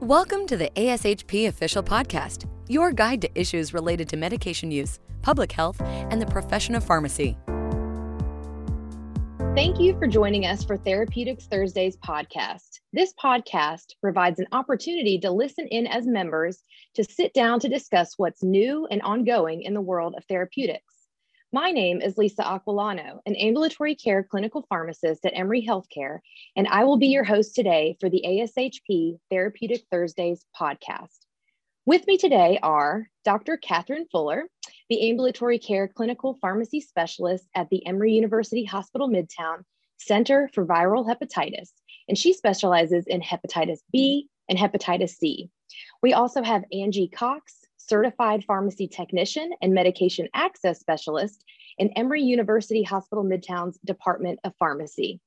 Welcome to the ASHP Official Podcast, your guide to issues related to medication use, public health, and the profession of pharmacy. Thank you for joining us for Therapeutics Thursdays podcast. This podcast provides an opportunity to listen in as members to sit down to discuss what's new and ongoing in the world of therapeutics. My name is Lisa Aquilano, an ambulatory care clinical pharmacist at Emory Healthcare, and I will be your host today for the ASHP Therapeutic Thursdays podcast. With me today are Dr. Catherine Fuller, the ambulatory care clinical pharmacy specialist at the Emory University Hospital Midtown Center for Viral Hepatitis, and she specializes in hepatitis B and hepatitis C. We also have Angie Cox, certified pharmacy technician and medication access specialist in Emory University Hospital Midtown's Department of Pharmacy.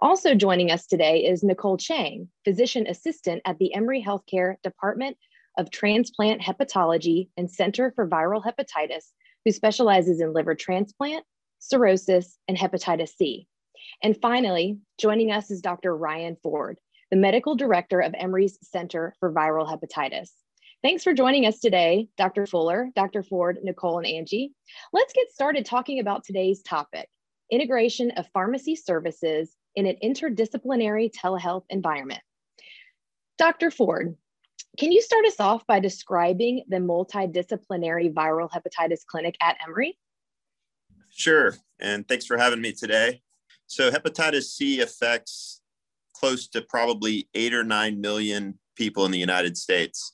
Also joining us today is Nicole Chang, physician assistant at the Emory Healthcare Department of Transplant Hepatology and Center for Viral Hepatitis, who specializes in liver transplant, cirrhosis, and hepatitis C. And finally, joining us is Dr. Ryan Ford, the medical director of Emory's Center for Viral Hepatitis. Thanks for joining us today, Dr. Fuller, Dr. Ford, Nicole, and Angie. Let's get started talking about today's topic integration of pharmacy services in an interdisciplinary telehealth environment. Dr. Ford, can you start us off by describing the multidisciplinary viral hepatitis clinic at Emory? Sure, and thanks for having me today. So, hepatitis C affects close to probably eight or nine million people in the United States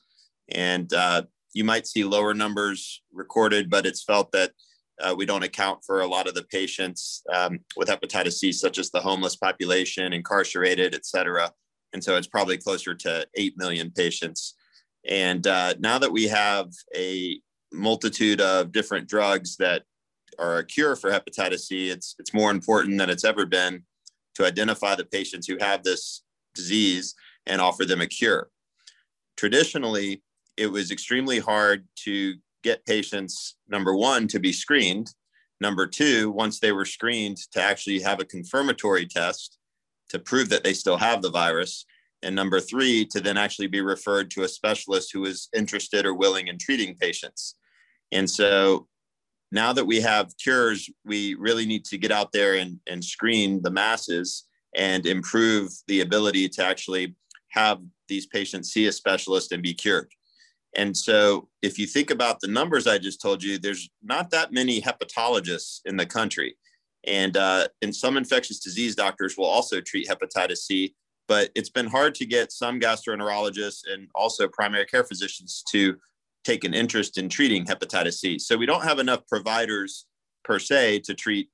and uh, you might see lower numbers recorded, but it's felt that uh, we don't account for a lot of the patients um, with hepatitis C, such as the homeless population, incarcerated, et cetera. And so it's probably closer to 8 million patients. And uh, now that we have a multitude of different drugs that are a cure for hepatitis C, it's, it's more important than it's ever been to identify the patients who have this disease and offer them a cure. Traditionally, it was extremely hard to get patients, number one, to be screened. Number two, once they were screened, to actually have a confirmatory test to prove that they still have the virus. And number three, to then actually be referred to a specialist who is interested or willing in treating patients. And so now that we have cures, we really need to get out there and, and screen the masses and improve the ability to actually have these patients see a specialist and be cured. And so, if you think about the numbers I just told you, there's not that many hepatologists in the country. And, uh, and some infectious disease doctors will also treat hepatitis C, but it's been hard to get some gastroenterologists and also primary care physicians to take an interest in treating hepatitis C. So, we don't have enough providers per se to treat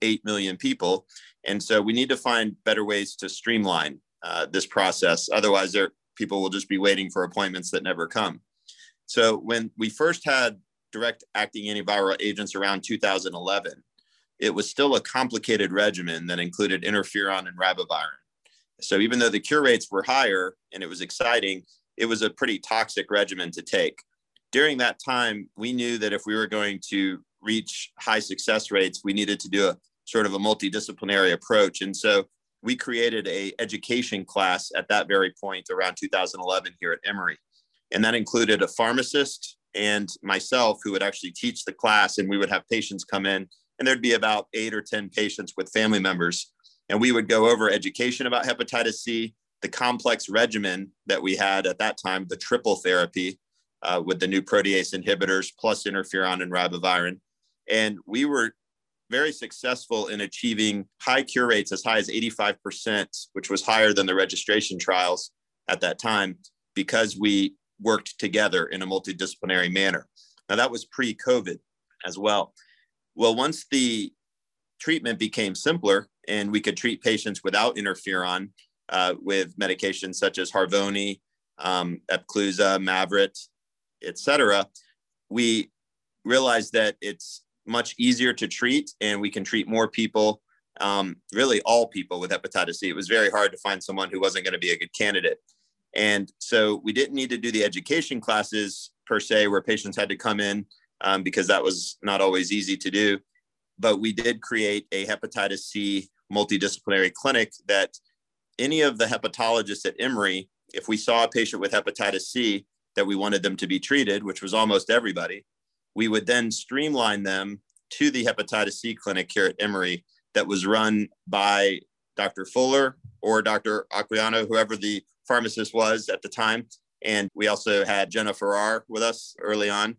8 million people. And so, we need to find better ways to streamline uh, this process. Otherwise, there, people will just be waiting for appointments that never come. So when we first had direct acting antiviral agents around 2011, it was still a complicated regimen that included interferon and ribavirin. So even though the cure rates were higher and it was exciting, it was a pretty toxic regimen to take. During that time, we knew that if we were going to reach high success rates, we needed to do a sort of a multidisciplinary approach. And so we created a education class at that very point around 2011 here at Emory and that included a pharmacist and myself who would actually teach the class and we would have patients come in and there'd be about eight or 10 patients with family members. And we would go over education about hepatitis C, the complex regimen that we had at that time, the triple therapy uh, with the new protease inhibitors plus interferon and ribavirin. And we were very successful in achieving high cure rates as high as 85%, which was higher than the registration trials at that time because we worked together in a multidisciplinary manner. Now, that was pre COVID as well. Well, once the treatment became simpler and we could treat patients without interferon uh, with medications such as Harvoni, um, Epclusa, Mavyret, et cetera, we realized that it's much easier to treat and we can treat more people, um, really all people with hepatitis C. It was very hard to find someone who wasn't going to be a good candidate. And so we didn't need to do the education classes per se, where patients had to come in um, because that was not always easy to do. But we did create a hepatitis C multidisciplinary clinic that any of the hepatologists at Emory if we saw a patient with hepatitis C that we wanted them to be treated, which was almost everybody, we would then streamline them to the hepatitis C clinic here at Emory that was run by Dr. Fuller or Dr. Aquilano, whoever the pharmacist was at the time. And we also had Jenna Farrar with us early on.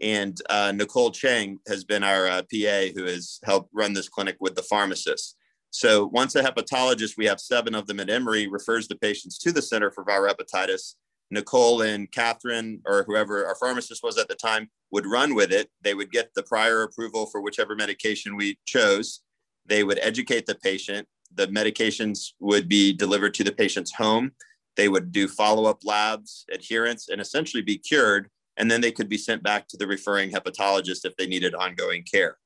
And uh, Nicole Chang has been our uh, PA who has helped run this clinic with the pharmacist. So once a hepatologist, we have seven of them at Emory, refers the patients to the Center for Viral Hepatitis. Nicole and Catherine, or whoever our pharmacist was at the time, would run with it. They would get the prior approval for whichever medication we chose. They would educate the patient. The medications would be delivered to the patient's home. They would do follow up labs, adherence, and essentially be cured. And then they could be sent back to the referring hepatologist if they needed ongoing care.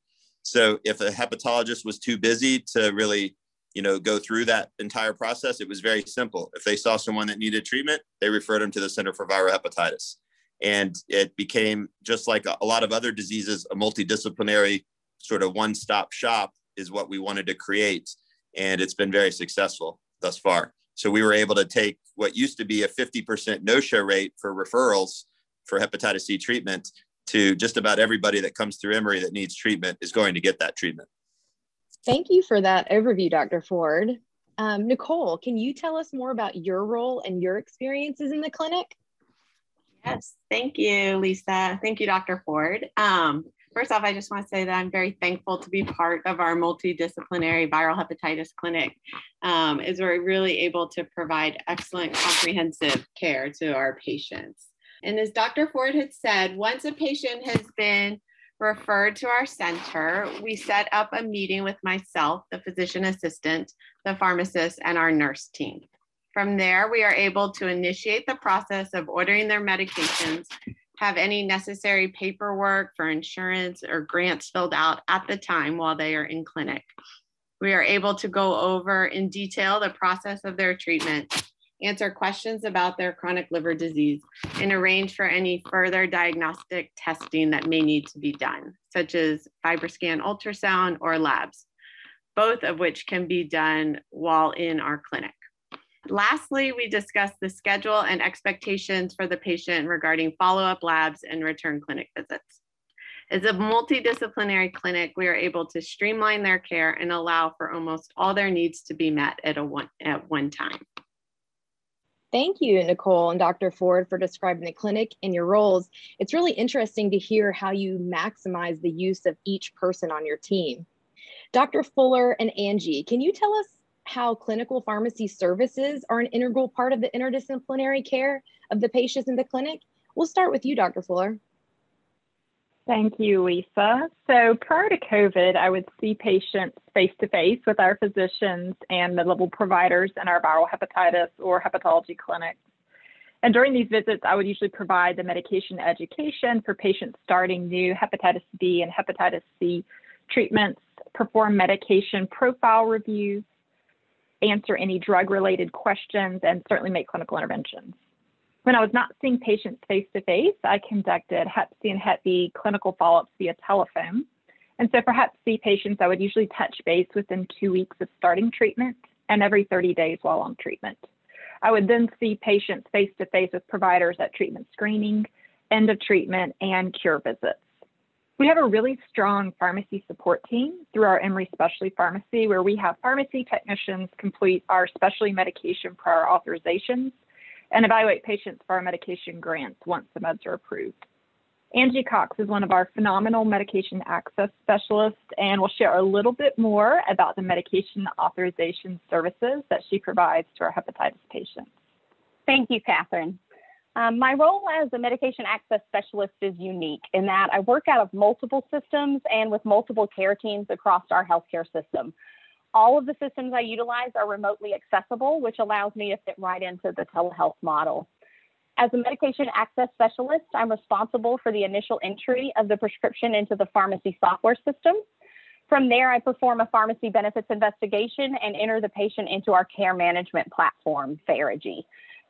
So if a hepatologist was too busy to really, you know, go through that entire process, it was very simple. If they saw someone that needed treatment, they referred them to the Center for Viral Hepatitis. And it became just like a, lot of other diseases, a multidisciplinary sort of one-stop shop is what we wanted to create. And it's been very successful thus far. So we were able to take what used to be a 50% no-show rate for referrals for hepatitis C treatment to just about everybody that comes through Emory that needs treatment is going to get that treatment. Thank you for that overview, Dr. Ford. Um, Nicole, can you tell us more about your role and your experiences in the clinic? Yes, thank you, Lisa. Thank you, Dr. Ford. Um, first off, I just want to say that I'm very thankful to be part of our multidisciplinary viral hepatitis clinic, um, as we're really able to provide excellent comprehensive care to our patients. And as Dr. Ford had said, once a patient has been referred to our center, we set up a meeting with myself, the physician assistant, the pharmacist, and our nurse team. From there, we are able to initiate the process of ordering their medications, have any necessary paperwork for insurance or grants filled out at the time while they are in clinic. We are able to go over in detail the process of their treatment answer questions about their chronic liver disease, and arrange for any further diagnostic testing that may need to be done, such as FibroScan ultrasound or labs, both of which can be done while in our clinic. Lastly, we discuss the schedule and expectations for the patient regarding follow-up labs and return clinic visits. As a multidisciplinary clinic, we are able to streamline their care and allow for almost all their needs to be met at, a one, at one time. Thank you, Nicole and Dr. Ford, for describing the clinic and your roles. It's really interesting to hear how you maximize the use of each person on your team. Dr. Fuller and Angie, can you tell us how clinical pharmacy services are an integral part of the interdisciplinary care of the patients in the clinic? We'll start with you, Dr. Fuller. Thank you, Lisa. So prior to COVID, I would see patients face to face with our physicians and mid level providers in our viral hepatitis or hepatology clinics. And during these visits, I would usually provide the medication education for patients starting new hepatitis B and hepatitis C treatments, perform medication profile reviews, answer any drug related questions, and certainly make clinical interventions. When I was not seeing patients face to face, I conducted Hep C and Hep B clinical follow ups via telephone. And so for Hep C patients, I would usually touch base within two weeks of starting treatment and every 30 days while on treatment. I would then see patients face to face with providers at treatment screening, end of treatment, and cure visits. We have a really strong pharmacy support team through our Emory Specialty Pharmacy, where we have pharmacy technicians complete our specialty medication prior authorizations and evaluate patients for our medication grants once the meds are approved. Angie Cox is one of our phenomenal medication access specialists and will share a little bit more about the medication authorization services that she provides to our hepatitis patients. Thank you, Catherine. Um, my role as a medication access specialist is unique in that I work out of multiple systems and with multiple care teams across our healthcare system. All of the systems I utilize are remotely accessible, which allows me to fit right into the telehealth model. As a medication access specialist, I'm responsible for the initial entry of the prescription into the pharmacy software system. From there, I perform a pharmacy benefits investigation and enter the patient into our care management platform, Therigy.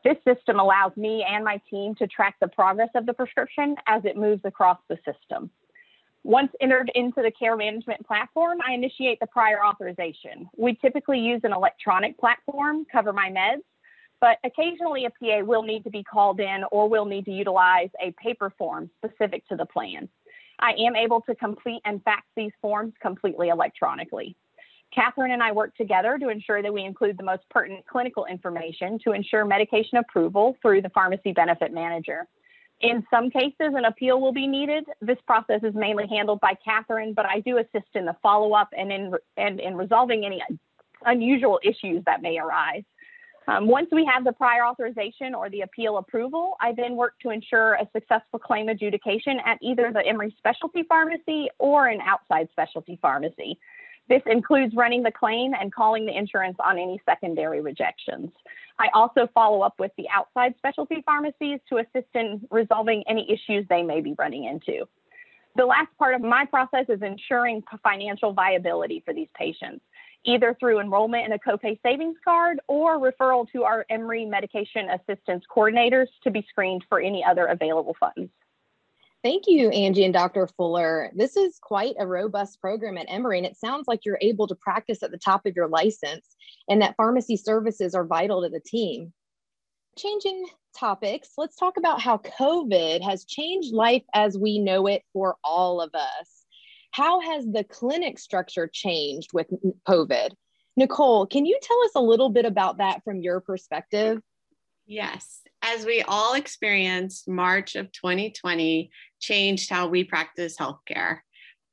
This system allows me and my team to track the progress of the prescription as it moves across the system. Once entered into the care management platform, I initiate the prior authorization. We typically use an electronic platform, Cover My Meds. but occasionally a PA will need to be called in or will need to utilize a paper form specific to the plan. I am able to complete and fax these forms completely electronically. Catherine and I work together to ensure that we include the most pertinent clinical information to ensure medication approval through the pharmacy benefit manager. In some cases, an appeal will be needed. This process is mainly handled by Catherine, but I do assist in the follow-up and in, and in resolving any unusual issues that may arise. Um, once we have the prior authorization or the appeal approval, I then work to ensure a successful claim adjudication at either the Emory Specialty Pharmacy or an outside specialty pharmacy. This includes running the claim and calling the insurance on any secondary rejections. I also follow up with the outside specialty pharmacies to assist in resolving any issues they may be running into. The last part of my process is ensuring financial viability for these patients, either through enrollment in a copay savings card or referral to our Emory medication assistance coordinators to be screened for any other available funds. Thank you, Angie and Dr. Fuller. This is quite a robust program at Emory, and it sounds like you're able to practice at the top of your license and that pharmacy services are vital to the team. Changing topics, let's talk about how COVID has changed life as we know it for all of us. How has the clinic structure changed with COVID? Nicole, can you tell us a little bit about that from your perspective? Yes. As we all experienced, March of 2020 changed how we practice healthcare.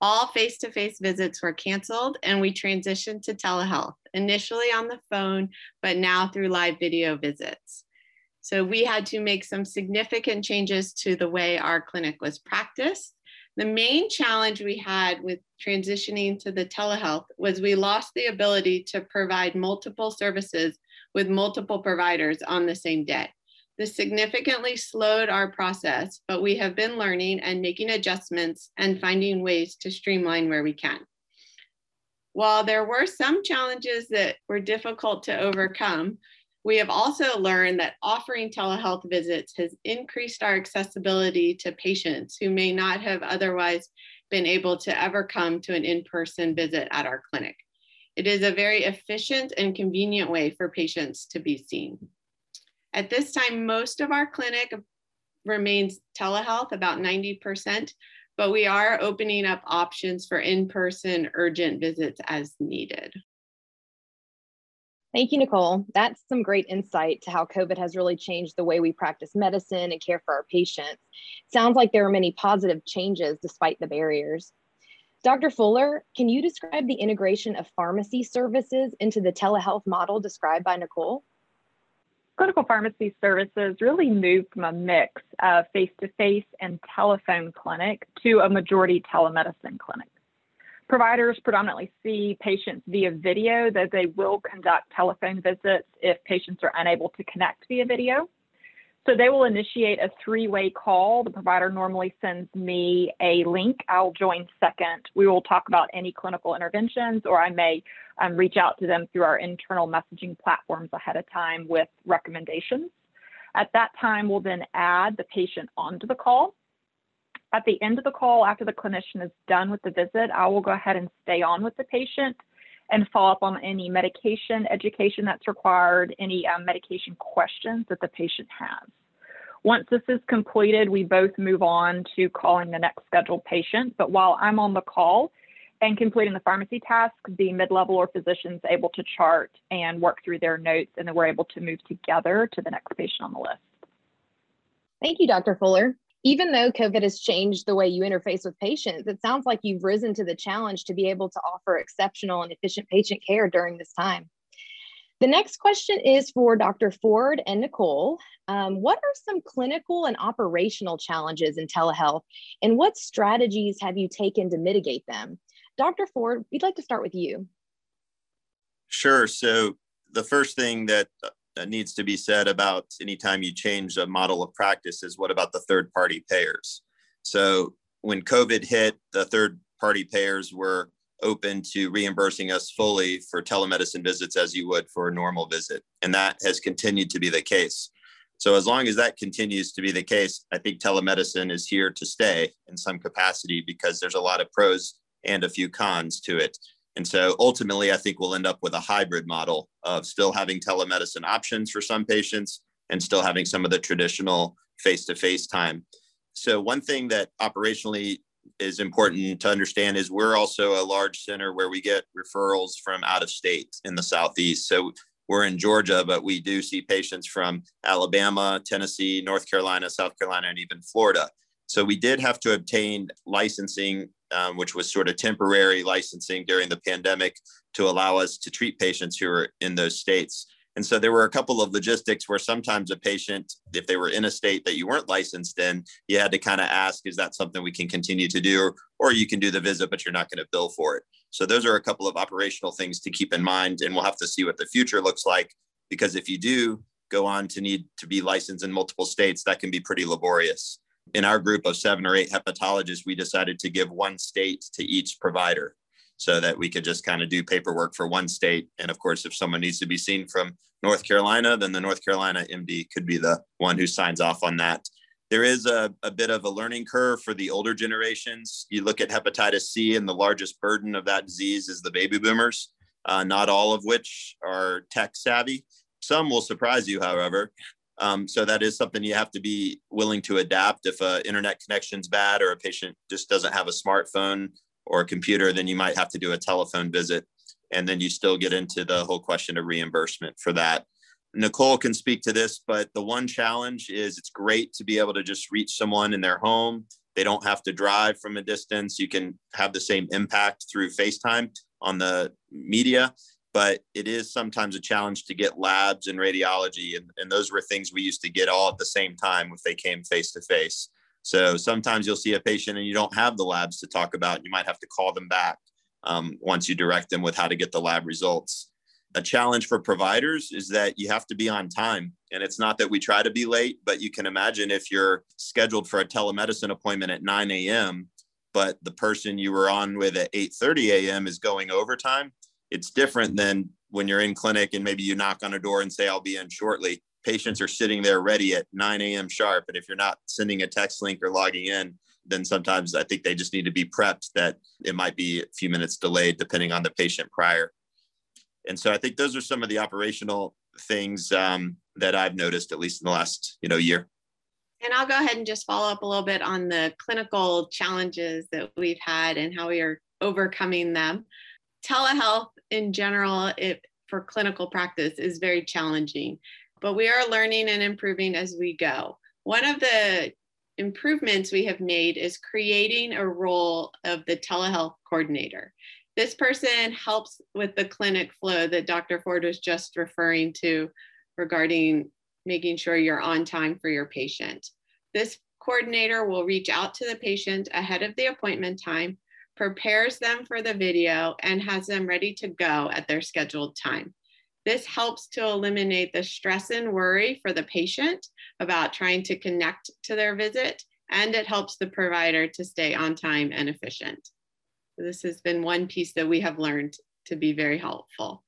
All face to face visits were canceled and we transitioned to telehealth, initially on the phone, but now through live video visits. So we had to make some significant changes to the way our clinic was practiced. The main challenge we had with transitioning to the telehealth was we lost the ability to provide multiple services with multiple providers on the same day. This significantly slowed our process, but we have been learning and making adjustments and finding ways to streamline where we can. While there were some challenges that were difficult to overcome, we have also learned that offering telehealth visits has increased our accessibility to patients who may not have otherwise been able to ever come to an in person visit at our clinic. It is a very efficient and convenient way for patients to be seen. At this time, most of our clinic remains telehealth, about 90%, but we are opening up options for in person urgent visits as needed. Thank you, Nicole. That's some great insight to how COVID has really changed the way we practice medicine and care for our patients. Sounds like there are many positive changes despite the barriers. Dr. Fuller, can you describe the integration of pharmacy services into the telehealth model described by Nicole? Clinical pharmacy services really moved from a mix of face to face and telephone clinic to a majority telemedicine clinic. Providers predominantly see patients via video, though they will conduct telephone visits if patients are unable to connect via video. So they will initiate a three way call. The provider normally sends me a link. I'll join second. We will talk about any clinical interventions, or I may um, reach out to them through our internal messaging platforms ahead of time with recommendations. At that time, we'll then add the patient onto the call. At the end of the call, after the clinician is done with the visit, I will go ahead and stay on with the patient and follow up on any medication education that's required, any um, medication questions that the patient has. Once this is completed, we both move on to calling the next scheduled patient. But while I'm on the call and completing the pharmacy task, the mid-level or physician is able to chart and work through their notes, and then we're able to move together to the next patient on the list. Thank you, Dr. Fuller even though COVID has changed the way you interface with patients, it sounds like you've risen to the challenge to be able to offer exceptional and efficient patient care during this time. The next question is for Dr. Ford and Nicole. Um, what are some clinical and operational challenges in telehealth, and what strategies have you taken to mitigate them? Dr. Ford, we'd like to start with you. Sure. So, the first thing that that needs to be said about anytime you change a model of practice is what about the third party payers? So when COVID hit, the third party payers were open to reimbursing us fully for telemedicine visits as you would for a normal visit. And that has continued to be the case. So as long as that continues to be the case, I think telemedicine is here to stay in some capacity because there's a lot of pros and a few cons to it. And so ultimately, I think we'll end up with a hybrid model of still having telemedicine options for some patients and still having some of the traditional face to face time. So, one thing that operationally is important to understand is we're also a large center where we get referrals from out of state in the Southeast. So, we're in Georgia, but we do see patients from Alabama, Tennessee, North Carolina, South Carolina, and even Florida. So we did have to obtain licensing, um, which was sort of temporary licensing during the pandemic to allow us to treat patients who are in those states. And so there were a couple of logistics where sometimes a patient, if they were in a state that you weren't licensed in, you had to kind of ask, is that something we can continue to do? Or you can do the visit, but you're not going to bill for it. So those are a couple of operational things to keep in mind. And we'll have to see what the future looks like. Because if you do go on to need to be licensed in multiple states, that can be pretty laborious in our group of seven or eight hepatologists, we decided to give one state to each provider so that we could just kind of do paperwork for one state. And of course, if someone needs to be seen from North Carolina, then the North Carolina MD could be the one who signs off on that. There is a, a bit of a learning curve for the older generations. You look at hepatitis C, and the largest burden of that disease is the baby boomers, uh, not all of which are tech savvy. Some will surprise you, however. Um, so that is something you have to be willing to adapt. If a internet connection's bad or a patient just doesn't have a smartphone or a computer, then you might have to do a telephone visit. And then you still get into the whole question of reimbursement for that. Nicole can speak to this, but the one challenge is it's great to be able to just reach someone in their home. They don't have to drive from a distance. You can have the same impact through FaceTime on the media but it is sometimes a challenge to get labs and radiology and, and those were things we used to get all at the same time if they came face to face so sometimes you'll see a patient and you don't have the labs to talk about you might have to call them back um, once you direct them with how to get the lab results a challenge for providers is that you have to be on time and it's not that we try to be late but you can imagine if you're scheduled for a telemedicine appointment at 9 a.m but the person you were on with at 8:30 a.m. is going overtime it's different than when you're in clinic and maybe you knock on a door and say, I'll be in shortly. Patients are sitting there ready at 9 a.m. sharp. And if you're not sending a text link or logging in, then sometimes I think they just need to be prepped that it might be a few minutes delayed depending on the patient prior. And so I think those are some of the operational things um, that I've noticed, at least in the last you know year. And I'll go ahead and just follow up a little bit on the clinical challenges that we've had and how we are overcoming them. Telehealth in general it, for clinical practice is very challenging, but we are learning and improving as we go. One of the improvements we have made is creating a role of the telehealth coordinator. This person helps with the clinic flow that Dr. Ford was just referring to regarding making sure you're on time for your patient. This coordinator will reach out to the patient ahead of the appointment time prepares them for the video, and has them ready to go at their scheduled time. This helps to eliminate the stress and worry for the patient about trying to connect to their visit, and it helps the provider to stay on time and efficient. This has been one piece that we have learned to be very helpful.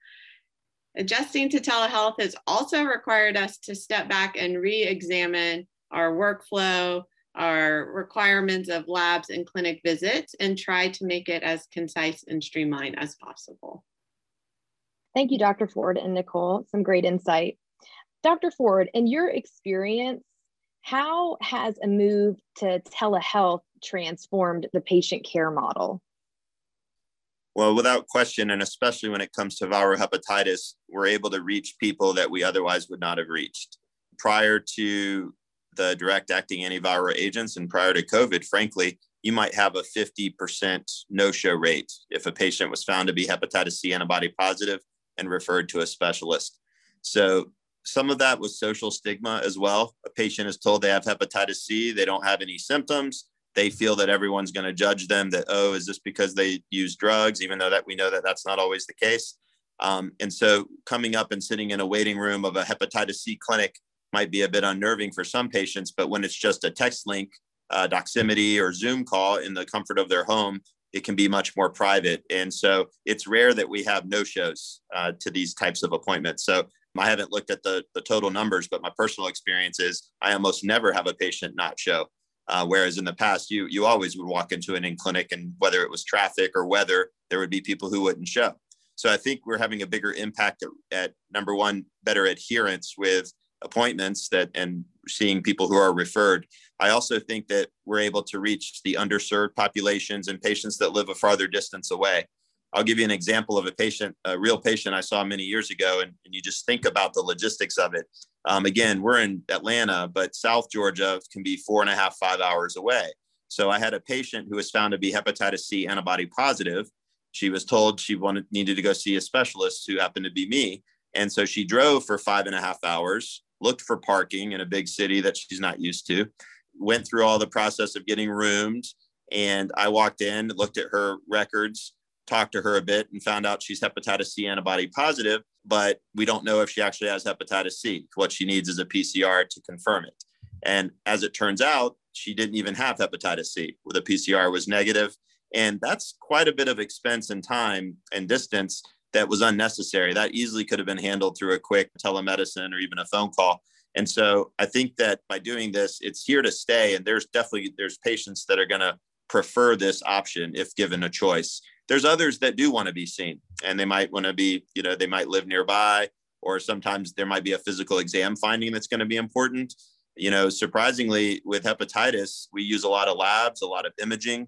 Adjusting to telehealth has also required us to step back and re examine our workflow, our requirements of labs and clinic visits and try to make it as concise and streamlined as possible. Thank you, Dr. Ford and Nicole. Some great insight. Dr. Ford, in your experience, how has a move to telehealth transformed the patient care model? Well, without question, and especially when it comes to viral hepatitis, we're able to reach people that we otherwise would not have reached. Prior to the direct acting antiviral agents. And prior to COVID, frankly, you might have a 50% no show rate if a patient was found to be hepatitis C antibody positive and referred to a specialist. So some of that was social stigma as well. A patient is told they have hepatitis C, they don't have any symptoms. They feel that everyone's going to judge them that, oh, is this because they use drugs, even though that we know that that's not always the case. Um, and so coming up and sitting in a waiting room of a hepatitis C clinic might be a bit unnerving for some patients, but when it's just a text link, uh, Doximity or Zoom call in the comfort of their home, it can be much more private. And so it's rare that we have no shows uh, to these types of appointments. So I haven't looked at the, the total numbers, but my personal experience is I almost never have a patient not show. Uh, whereas in the past, you you always would walk into an in clinic, and whether it was traffic or weather, there would be people who wouldn't show. So I think we're having a bigger impact at, at number one, better adherence with appointments that and seeing people who are referred. I also think that we're able to reach the underserved populations and patients that live a farther distance away. I'll give you an example of a patient, a real patient I saw many years ago, and, and you just think about the logistics of it. Um, again, we're in Atlanta, but South Georgia can be four and a half, five hours away. So I had a patient who was found to be hepatitis C antibody positive. She was told she wanted needed to go see a specialist who happened to be me. And so she drove for five and a half hours, looked for parking in a big city that she's not used to, went through all the process of getting roomed. And I walked in, looked at her records, talked to her a bit and found out she's hepatitis C antibody positive, but we don't know if she actually has hepatitis C. What she needs is a PCR to confirm it. And as it turns out, she didn't even have hepatitis C. The PCR was negative, And that's quite a bit of expense and time and distance that was unnecessary. That easily could have been handled through a quick telemedicine or even a phone call. And so I think that by doing this, it's here to stay. And there's definitely there's patients that are going to prefer this option if given a choice. There's others that do want to be seen and they might want to be, you know, they might live nearby or sometimes there might be a physical exam finding that's going to be important. You know, surprisingly with hepatitis, we use a lot of labs, a lot of imaging.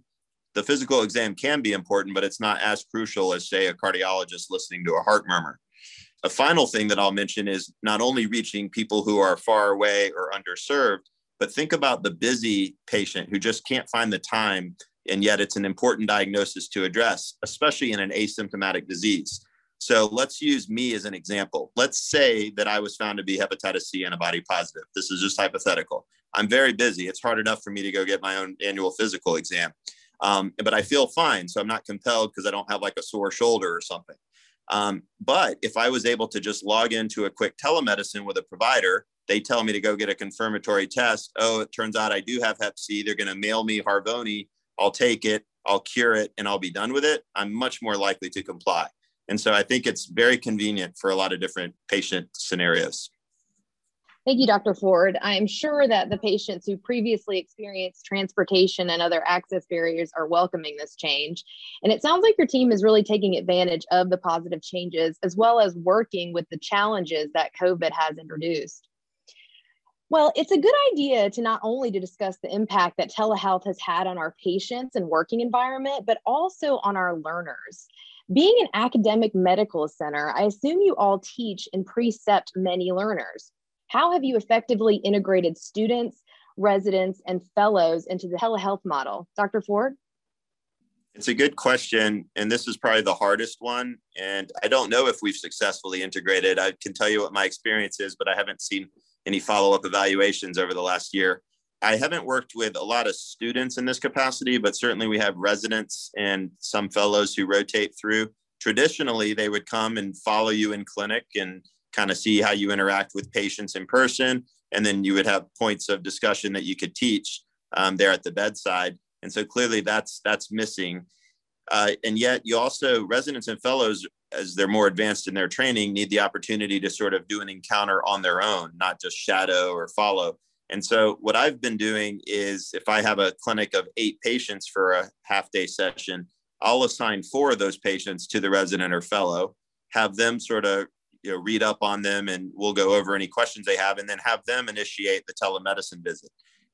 The physical exam can be important, but it's not as crucial as say a cardiologist listening to a heart murmur. A final thing that I'll mention is not only reaching people who are far away or underserved, but think about the busy patient who just can't find the time and yet it's an important diagnosis to address, especially in an asymptomatic disease. So let's use me as an example. Let's say that I was found to be hepatitis C antibody positive. This is just hypothetical. I'm very busy. It's hard enough for me to go get my own annual physical exam, um, but I feel fine. So I'm not compelled because I don't have like a sore shoulder or something. Um, but if I was able to just log into a quick telemedicine with a provider, they tell me to go get a confirmatory test. Oh, it turns out I do have Hep C. They're going to mail me Harvoni I'll take it, I'll cure it, and I'll be done with it, I'm much more likely to comply. And so I think it's very convenient for a lot of different patient scenarios. Thank you, Dr. Ford. I am sure that the patients who previously experienced transportation and other access barriers are welcoming this change. And it sounds like your team is really taking advantage of the positive changes as well as working with the challenges that COVID has introduced. Well, it's a good idea to not only to discuss the impact that telehealth has had on our patients and working environment, but also on our learners. Being an academic medical center, I assume you all teach and precept many learners. How have you effectively integrated students, residents, and fellows into the telehealth model? Dr. Ford? It's a good question. And this is probably the hardest one. And I don't know if we've successfully integrated. I can tell you what my experience is, but I haven't seen any follow-up evaluations over the last year. I haven't worked with a lot of students in this capacity, but certainly we have residents and some fellows who rotate through. Traditionally, they would come and follow you in clinic and kind of see how you interact with patients in person. And then you would have points of discussion that you could teach um, there at the bedside. And so clearly that's that's missing. Uh, and yet you also residents and fellows as they're more advanced in their training need the opportunity to sort of do an encounter on their own not just shadow or follow and so what i've been doing is if i have a clinic of eight patients for a half day session i'll assign four of those patients to the resident or fellow have them sort of you know read up on them and we'll go over any questions they have and then have them initiate the telemedicine visit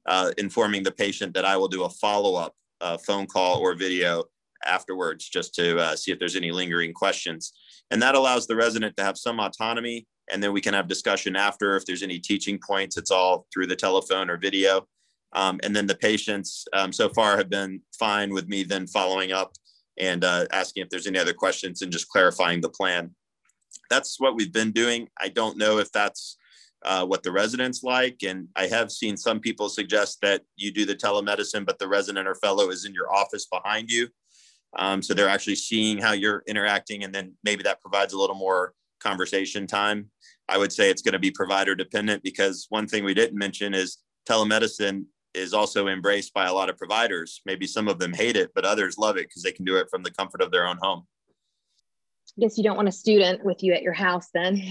uh, informing the patient that i will do a follow-up uh, phone call or video afterwards just to uh, see if there's any lingering questions. And that allows the resident to have some autonomy. And then we can have discussion after if there's any teaching points. It's all through the telephone or video. Um, and then the patients um, so far have been fine with me then following up and uh, asking if there's any other questions and just clarifying the plan. That's what we've been doing. I don't know if that's uh, what the residents like. And I have seen some people suggest that you do the telemedicine, but the resident or fellow is in your office behind you. Um, so they're actually seeing how you're interacting, and then maybe that provides a little more conversation time. I would say it's going to be provider dependent because one thing we didn't mention is telemedicine is also embraced by a lot of providers. Maybe some of them hate it, but others love it because they can do it from the comfort of their own home. I guess you don't want a student with you at your house then.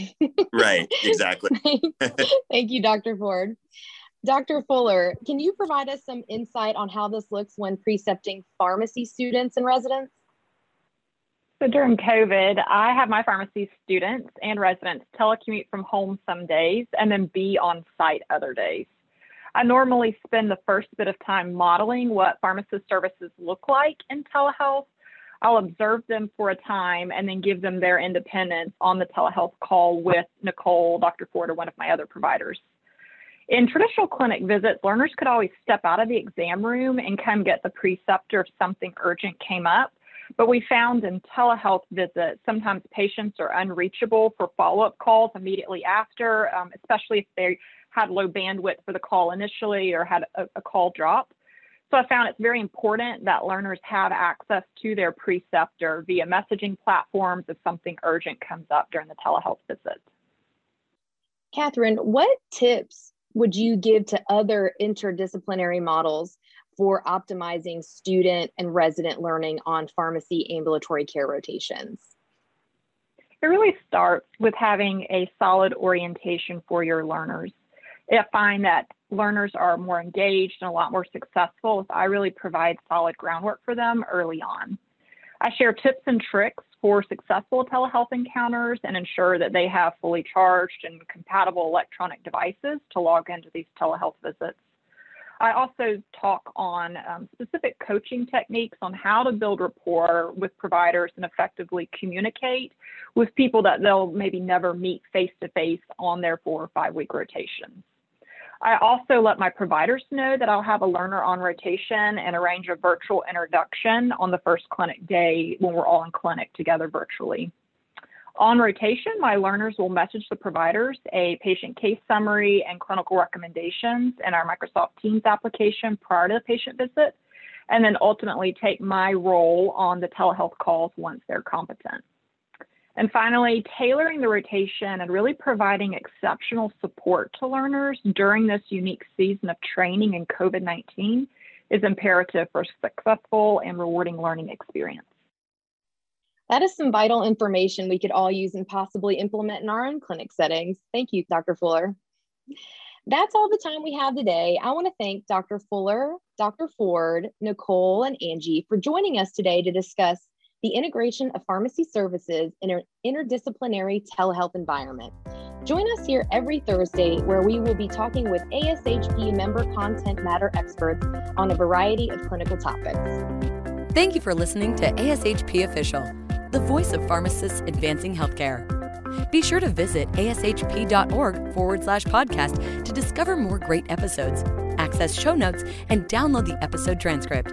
right, exactly. Thank you, Dr. Ford. Dr. Fuller, can you provide us some insight on how this looks when precepting pharmacy students and residents? So during COVID, I have my pharmacy students and residents telecommute from home some days and then be on site other days. I normally spend the first bit of time modeling what pharmacist services look like in telehealth. I'll observe them for a time and then give them their independence on the telehealth call with Nicole, Dr. Ford, or one of my other providers. In traditional clinic visits, learners could always step out of the exam room and come get the preceptor if something urgent came up. But we found in telehealth visits, sometimes patients are unreachable for follow up calls immediately after, um, especially if they had low bandwidth for the call initially or had a, a call drop. So I found it's very important that learners have access to their preceptor via messaging platforms if something urgent comes up during the telehealth visit. Catherine, what tips would you give to other interdisciplinary models for optimizing student and resident learning on pharmacy ambulatory care rotations? It really starts with having a solid orientation for your learners. I find that learners are more engaged and a lot more successful if I really provide solid groundwork for them early on. I share tips and tricks for successful telehealth encounters and ensure that they have fully charged and compatible electronic devices to log into these telehealth visits. I also talk on um, specific coaching techniques on how to build rapport with providers and effectively communicate with people that they'll maybe never meet face to face on their four or five week rotations. I also let my providers know that I'll have a learner on rotation and arrange a virtual introduction on the first clinic day when we're all in clinic together virtually. On rotation, my learners will message the providers a patient case summary and clinical recommendations in our Microsoft Teams application prior to the patient visit, and then ultimately take my role on the telehealth calls once they're competent. And finally, tailoring the rotation and really providing exceptional support to learners during this unique season of training in COVID 19 is imperative for a successful and rewarding learning experience. That is some vital information we could all use and possibly implement in our own clinic settings. Thank you, Dr. Fuller. That's all the time we have today. I want to thank Dr. Fuller, Dr. Ford, Nicole, and Angie for joining us today to discuss the integration of pharmacy services in an interdisciplinary telehealth environment. Join us here every Thursday where we will be talking with ASHP member content matter experts on a variety of clinical topics. Thank you for listening to ASHP Official, the voice of pharmacists advancing healthcare. Be sure to visit ashp.org forward slash podcast to discover more great episodes, access show notes, and download the episode transcript.